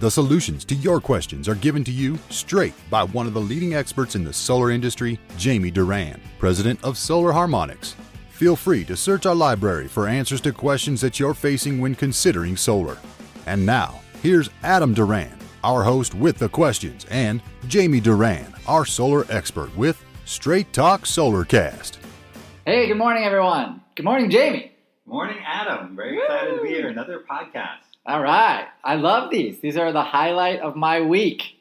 The solutions to your questions are given to you straight by one of the leading experts in the solar industry, Jamie Duran, president of Solar Harmonics. Feel free to search our library for answers to questions that you're facing when considering solar. And now, here's Adam Duran, our host with the questions, and Jamie Duran, our solar expert with Straight Talk Solarcast. Hey, good morning, everyone. Good morning, Jamie. Morning, Adam. Very excited to be here. Another podcast. All right. I love these. These are the highlight of my week.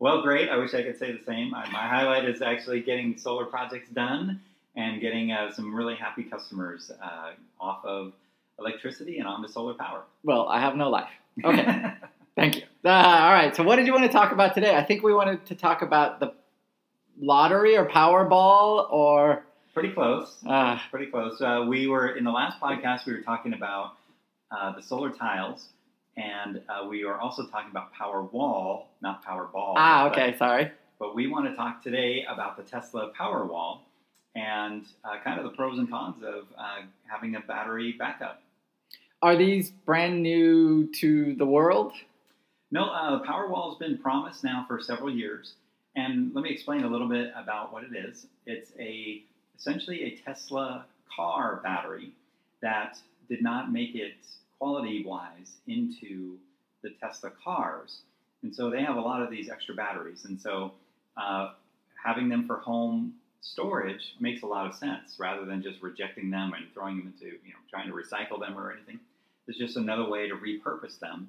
Well, great. I wish I could say the same. My highlight is actually getting solar projects done and getting uh, some really happy customers uh, off of electricity and onto solar power. Well, I have no life. Okay. Thank you. Uh, all right. So, what did you want to talk about today? I think we wanted to talk about the lottery or Powerball or. Pretty close. Uh, Pretty close. Uh, we were in the last podcast. We were talking about uh, the solar tiles, and uh, we are also talking about Powerwall, not Powerball. ah, but- okay. Sorry. But we want to talk today about the Tesla Powerwall and uh, kind of the pros and cons of uh, having a battery backup. Are these brand new to the world? No, uh, Powerwall has been promised now for several years, and let me explain a little bit about what it is. It's a essentially a Tesla car battery that did not make it quality wise into the Tesla cars, and so they have a lot of these extra batteries, and so uh, having them for home storage makes a lot of sense rather than just rejecting them and throwing them into you know trying to recycle them or anything. It's just another way to repurpose them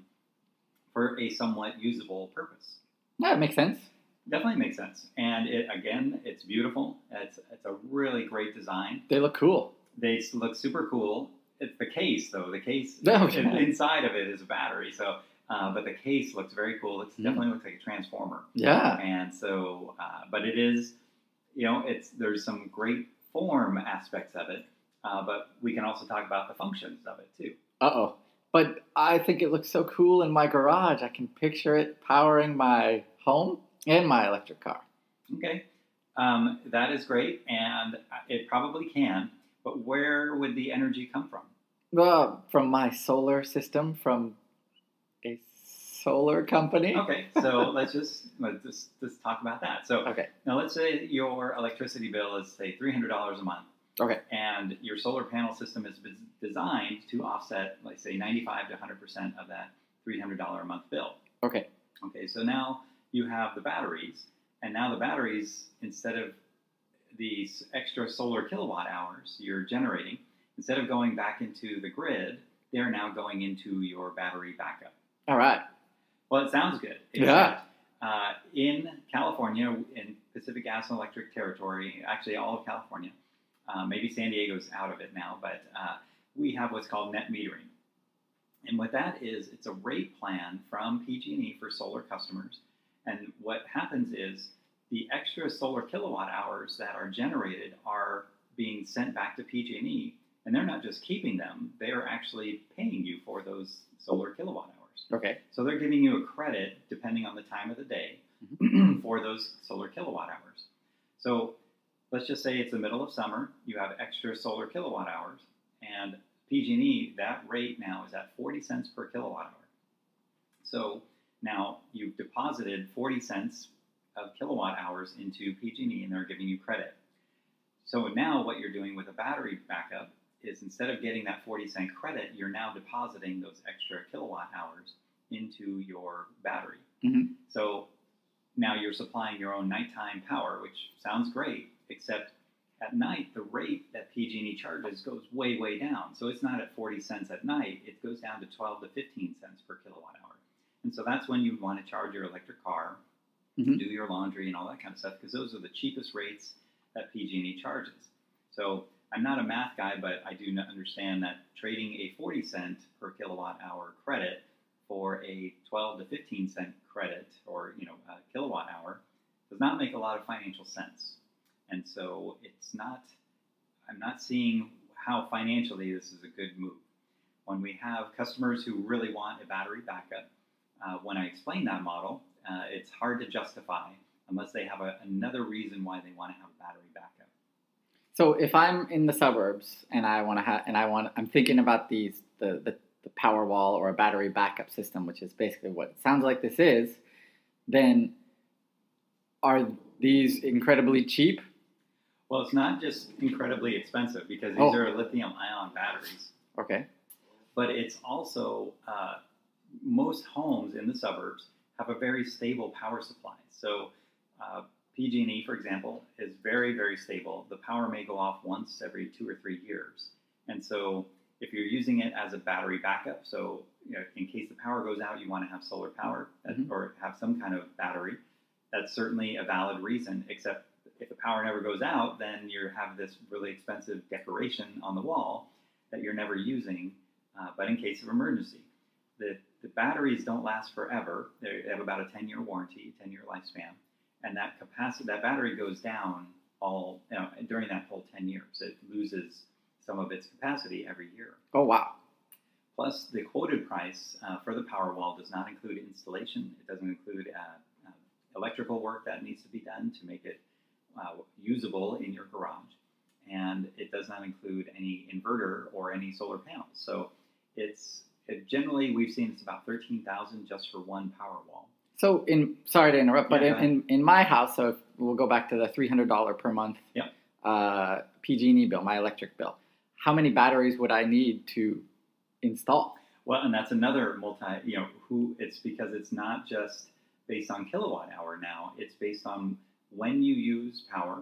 for a somewhat usable purpose. Yeah, it makes sense. Definitely makes sense. And it again, it's beautiful. It's it's a really great design. They look cool. They look super cool. It's the case though. The case Oh, in- inside of it is a battery. So, uh, but the case looks very cool. It Mm. definitely looks like a transformer. Yeah. And so, uh, but it is, you know, it's there's some great form aspects of it. Uh, but we can also talk about the functions of it too. Uh oh. But I think it looks so cool in my garage. I can picture it powering my home and my electric car. Okay, um, that is great, and it probably can. But where would the energy come from? Well, from my solar system, from a solar company. Okay, so let's just let's just, just talk about that. So Okay. now let's say your electricity bill is say three hundred dollars a month. Okay. And your solar panel system is designed to offset, like say, ninety-five to hundred percent of that three hundred dollar a month bill. Okay. Okay, so now you have the batteries, and now the batteries, instead of these extra solar kilowatt hours you're generating, instead of going back into the grid, they're now going into your battery backup. All right. Well, it sounds good. Yeah. Uh, in California, in Pacific Gas and Electric territory, actually all of California, uh, maybe San Diego's out of it now, but uh, we have what's called net metering. And what that is, it's a rate plan from PG&E for solar customers. And what happens is the extra solar kilowatt hours that are generated are being sent back to PG&E, and they're not just keeping them; they are actually paying you for those solar kilowatt hours. Okay. So they're giving you a credit depending on the time of the day mm-hmm. for those solar kilowatt hours. So let's just say it's the middle of summer, you have extra solar kilowatt hours, and PG&E that rate now is at 40 cents per kilowatt hour. So now you've deposited 40 cents of kilowatt hours into PG&E, and they're giving you credit. So now what you're doing with a battery backup is instead of getting that 40 cent credit, you're now depositing those extra kilowatt hours into your battery. Mhm. So now you're supplying your own nighttime power, which sounds great, except at night the rate that PG&E charges goes way way down. So it's not at 40 cents at night; it goes down to 12 to 15 cents per kilowatt hour. And so that's when you want to charge your electric car, Mhm. do your laundry and all that kind of stuff, because those are the cheapest rates that PG&E charges. So I'm not a math guy, but I do understand that trading a 40 cent per kilowatt hour credit for a 12 to 15 cent credit or you know a kilowatt hour does not make a lot of financial sense. And so it's not I'm not seeing how financially this is a good move. When we have customers who really want a battery backup, uh, when I explain that model, uh, it's hard to justify unless they have a, another reason why they want to have a battery backup. So if I'm in the suburbs and I want to have, and I want, I'm thinking about these, the, the, the Powerwall or a battery backup system, which is basically what it sounds like this is, then are these incredibly cheap? Well, it's not just incredibly expensive because these Oh. are lithium ion batteries, Okay. but it's also uh, most homes in the suburbs have a very stable power supply. So uh, PG&E, for example, is very, very stable. The power may go off once every two or three years. And so if you're using it as a battery backup, so you know, in case the power goes out, you want to have solar power Mhm. or have some kind of battery. That's certainly a valid reason, except if the power never goes out, then you have this really expensive decoration on the wall that you're never using, uh, but in case of emergency. The, the batteries don't last forever. They have about a 10 year warranty, 10 year lifespan. And that capacity, that battery goes down all you know, during that whole 10 years. It loses some of its capacity every year. Oh wow. Plus, the quoted price uh, for the Powerwall does not include installation. It doesn't include uh, uh, electrical work that needs to be done to make it uh, usable in your garage, and it does not include any inverter or any solar panels. So, it's it generally we've seen it's about thirteen thousand just for one Powerwall. So in sorry to interrupt, but Yeah, in, in, in my house, so if we'll go back to the three hundred dollar per month Yep. uh, PG&E bill, my electric bill. How many batteries would I need to install? Well, and that's another multi, you know, who it's because it's not just based on kilowatt hour now, it's based on when you use power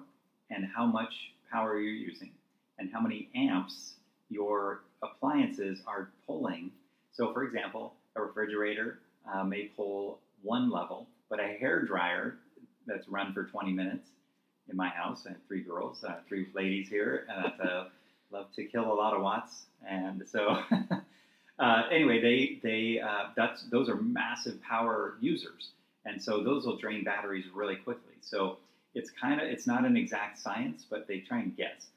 and how much power you're using and how many amps your appliances are pulling. So, for example, a refrigerator uh, may pull one level, but a hair dryer that's run for 20 minutes in my house, I have three girls, uh, three ladies here, and uh, love to kill a lot of watts, and so. Uh, anyway, they they uh, that's those are massive power users, and so those will drain batteries really quickly. So it's kind of it's not an exact science, but they try and guess.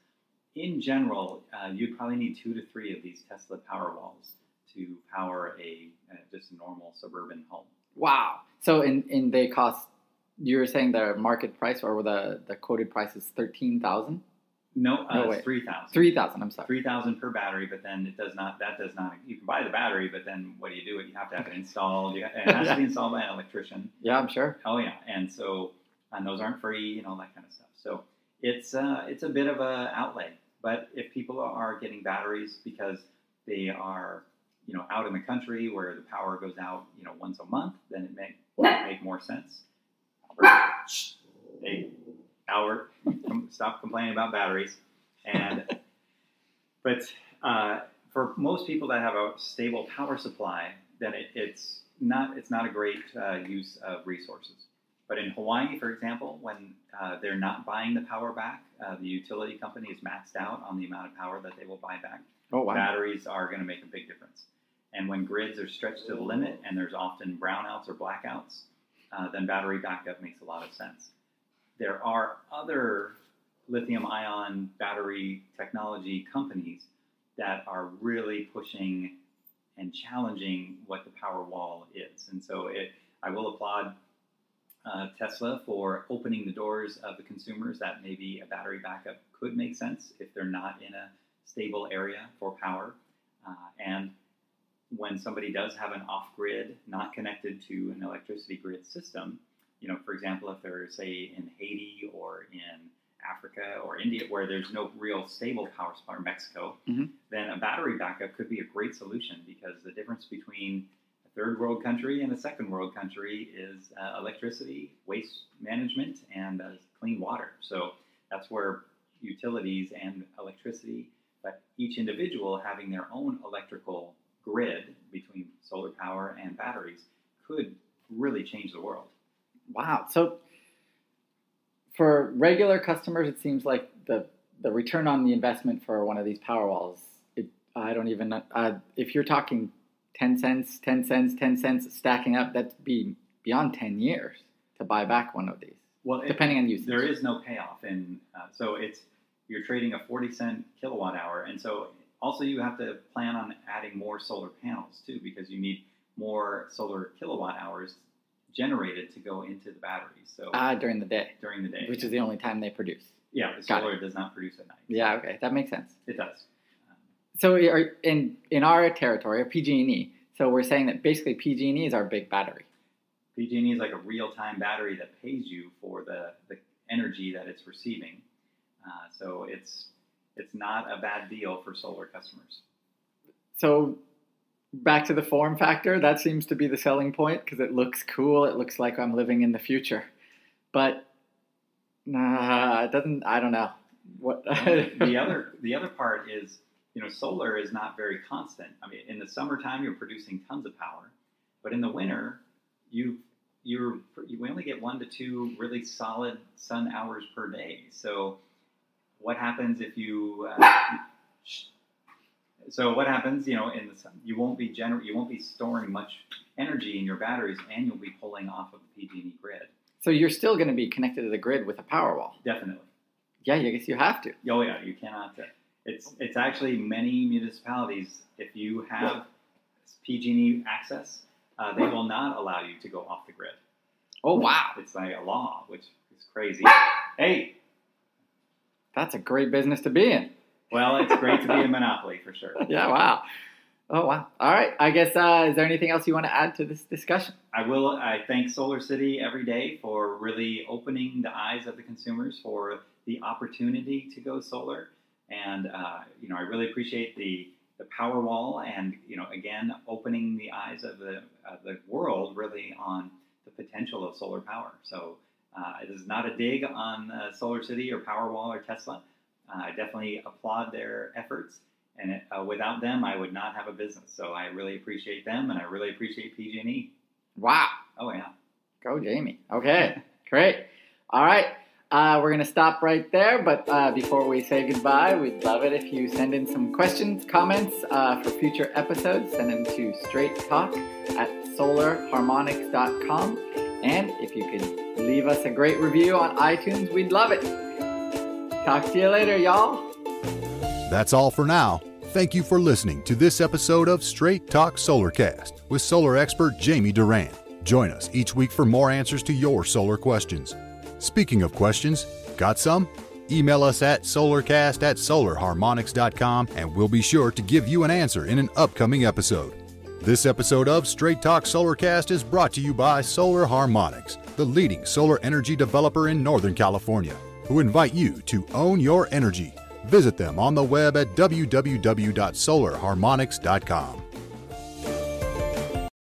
In general, uh, you'd probably need two to three of these Tesla Powerwalls to power a uh, just a normal suburban home. Wow. So in, in they cost. You were saying the market price or the the quoted price is thirteen thousand. No, uh, No three thousand. Three thousand. I'm sorry. Three thousand per battery, but then it does not. That does not. You can buy the battery, but then what do you do? You have to have it installed. You, it has to be installed by an electrician. Yeah, I'm sure. Oh yeah, and so and those aren't free and all that kind of stuff. So it's uh, it's a bit of a outlay. But if people are getting batteries because they are you know out in the country where the power goes out you know once a month, then it may might make more sense. Hey, Albert, stop complaining about batteries. And but uh, for most people that have a stable power supply, then it, it's not it's not a great uh, use of resources. But in Hawaii, for example, when uh, they're not buying the power back, uh, the utility company is maxed out on the amount of power that they will buy back. Oh wow. Batteries are going to make a big difference. And when grids are stretched to the limit and there's often brownouts or blackouts, uh, then battery backup makes a lot of sense. There are other lithium ion battery technology companies that are really pushing and challenging what the Powerwall is. And so it, I will applaud uh, Tesla for opening the doors of the consumers that maybe a battery backup could make sense if they're not in a stable area for power. Uh, and when somebody does have an off grid, not connected to an electricity grid system, you know, for example, if they're, say, in Haiti or in Africa or India where there's no real stable power supply, or Mexico, Mhm. then a battery backup could be a great solution because the difference between a third world country and a second world country is uh, electricity, waste management, and uh, clean water. So that's where utilities and electricity, but each individual having their own electrical grid between solar power and batteries could really change the world. Wow. So for regular customers, it seems like the the return on the investment for one of these Powerwalls, it, I don't even know. Uh, if you're talking 10 cents, 10 cents, 10 cents stacking up, that'd be beyond 10 years to buy back one of these, Well, it- depending on usage. there is no payoff, and uh, so it's you're trading a 40 cent kilowatt hour. And so also you have to plan on adding more solar panels too, because you need more solar kilowatt hours generated to go into the batteries. So Ah, during the day, during the day, which is the only time they produce. yeah, the Got solar does not produce at night. Yeah, okay, that makes sense. It does. So in in our territory, PG&E. So we're saying that basically PG&E is our big battery. PG&E is like a real-time battery that pays you for the, the energy that it's receiving. Uh, so it's it's not a bad deal for solar customers. So back to the form factor, that seems to be the selling point because it looks cool. It looks like I'm living in the future, but nah, it doesn't. I don't know what. the other the other part is you know solar is not very constant. I mean, in the summertime you're producing tons of power, but in the winter you you're you only get one to two really solid sun hours per day. So what happens if you uh, so what happens you know in the sun? You won't be gener- you won't be storing much energy in your batteries and you'll be pulling off of the PG&E grid. So you're still going to be connected to the grid with a Powerwall. definitely. Yeah, I guess you have to. oh yeah you cannot uh, it's it's actually many municipalities if you have PG&E access uh, they will not allow you to go off the grid. Oh wow, it's like a law which is crazy. Hey that's a great business to be in. well it's great to be a monopoly for sure Yeah, wow. Oh wow. All right. I guess uh, is there anything else you want to add to this discussion? I will. I thank Solar City every day for really opening the eyes of the consumers for the opportunity to go solar, and uh, you know I really appreciate the the Powerwall, and you know again opening the eyes of the of the world really on the potential of solar power. So uh, it is not a dig on uh, Solar City or Powerwall or Tesla. Uh, I definitely applaud their efforts. And it, uh, without them, I would not have a business. So I really appreciate them, and I really appreciate PG&E. Wow. Oh yeah. Go Jamie. Okay. Great. All right. Uh, we're going to stop right there. But uh, before we say goodbye, we'd love it if you send in some questions, comments uh, for future episodes. Send them to straight talk at solarharmonics.com. And if you could leave us a great review on iTunes, we'd love it. Talk to you later, y'all. That's all for now. Thank you for listening to this episode of Straight Talk Solarcast with solar expert Jamie Duran. Join us each week for more answers to your solar questions. Speaking of questions, got some? Email us at solarcast at solarharmonics.com and we'll be sure to give you an answer in an upcoming episode. This episode of Straight Talk Solarcast is brought to you by Solar Harmonics, the leading solar energy developer in Northern California, who invite you to own your energy. Visit them on the web at www.solarharmonics.com.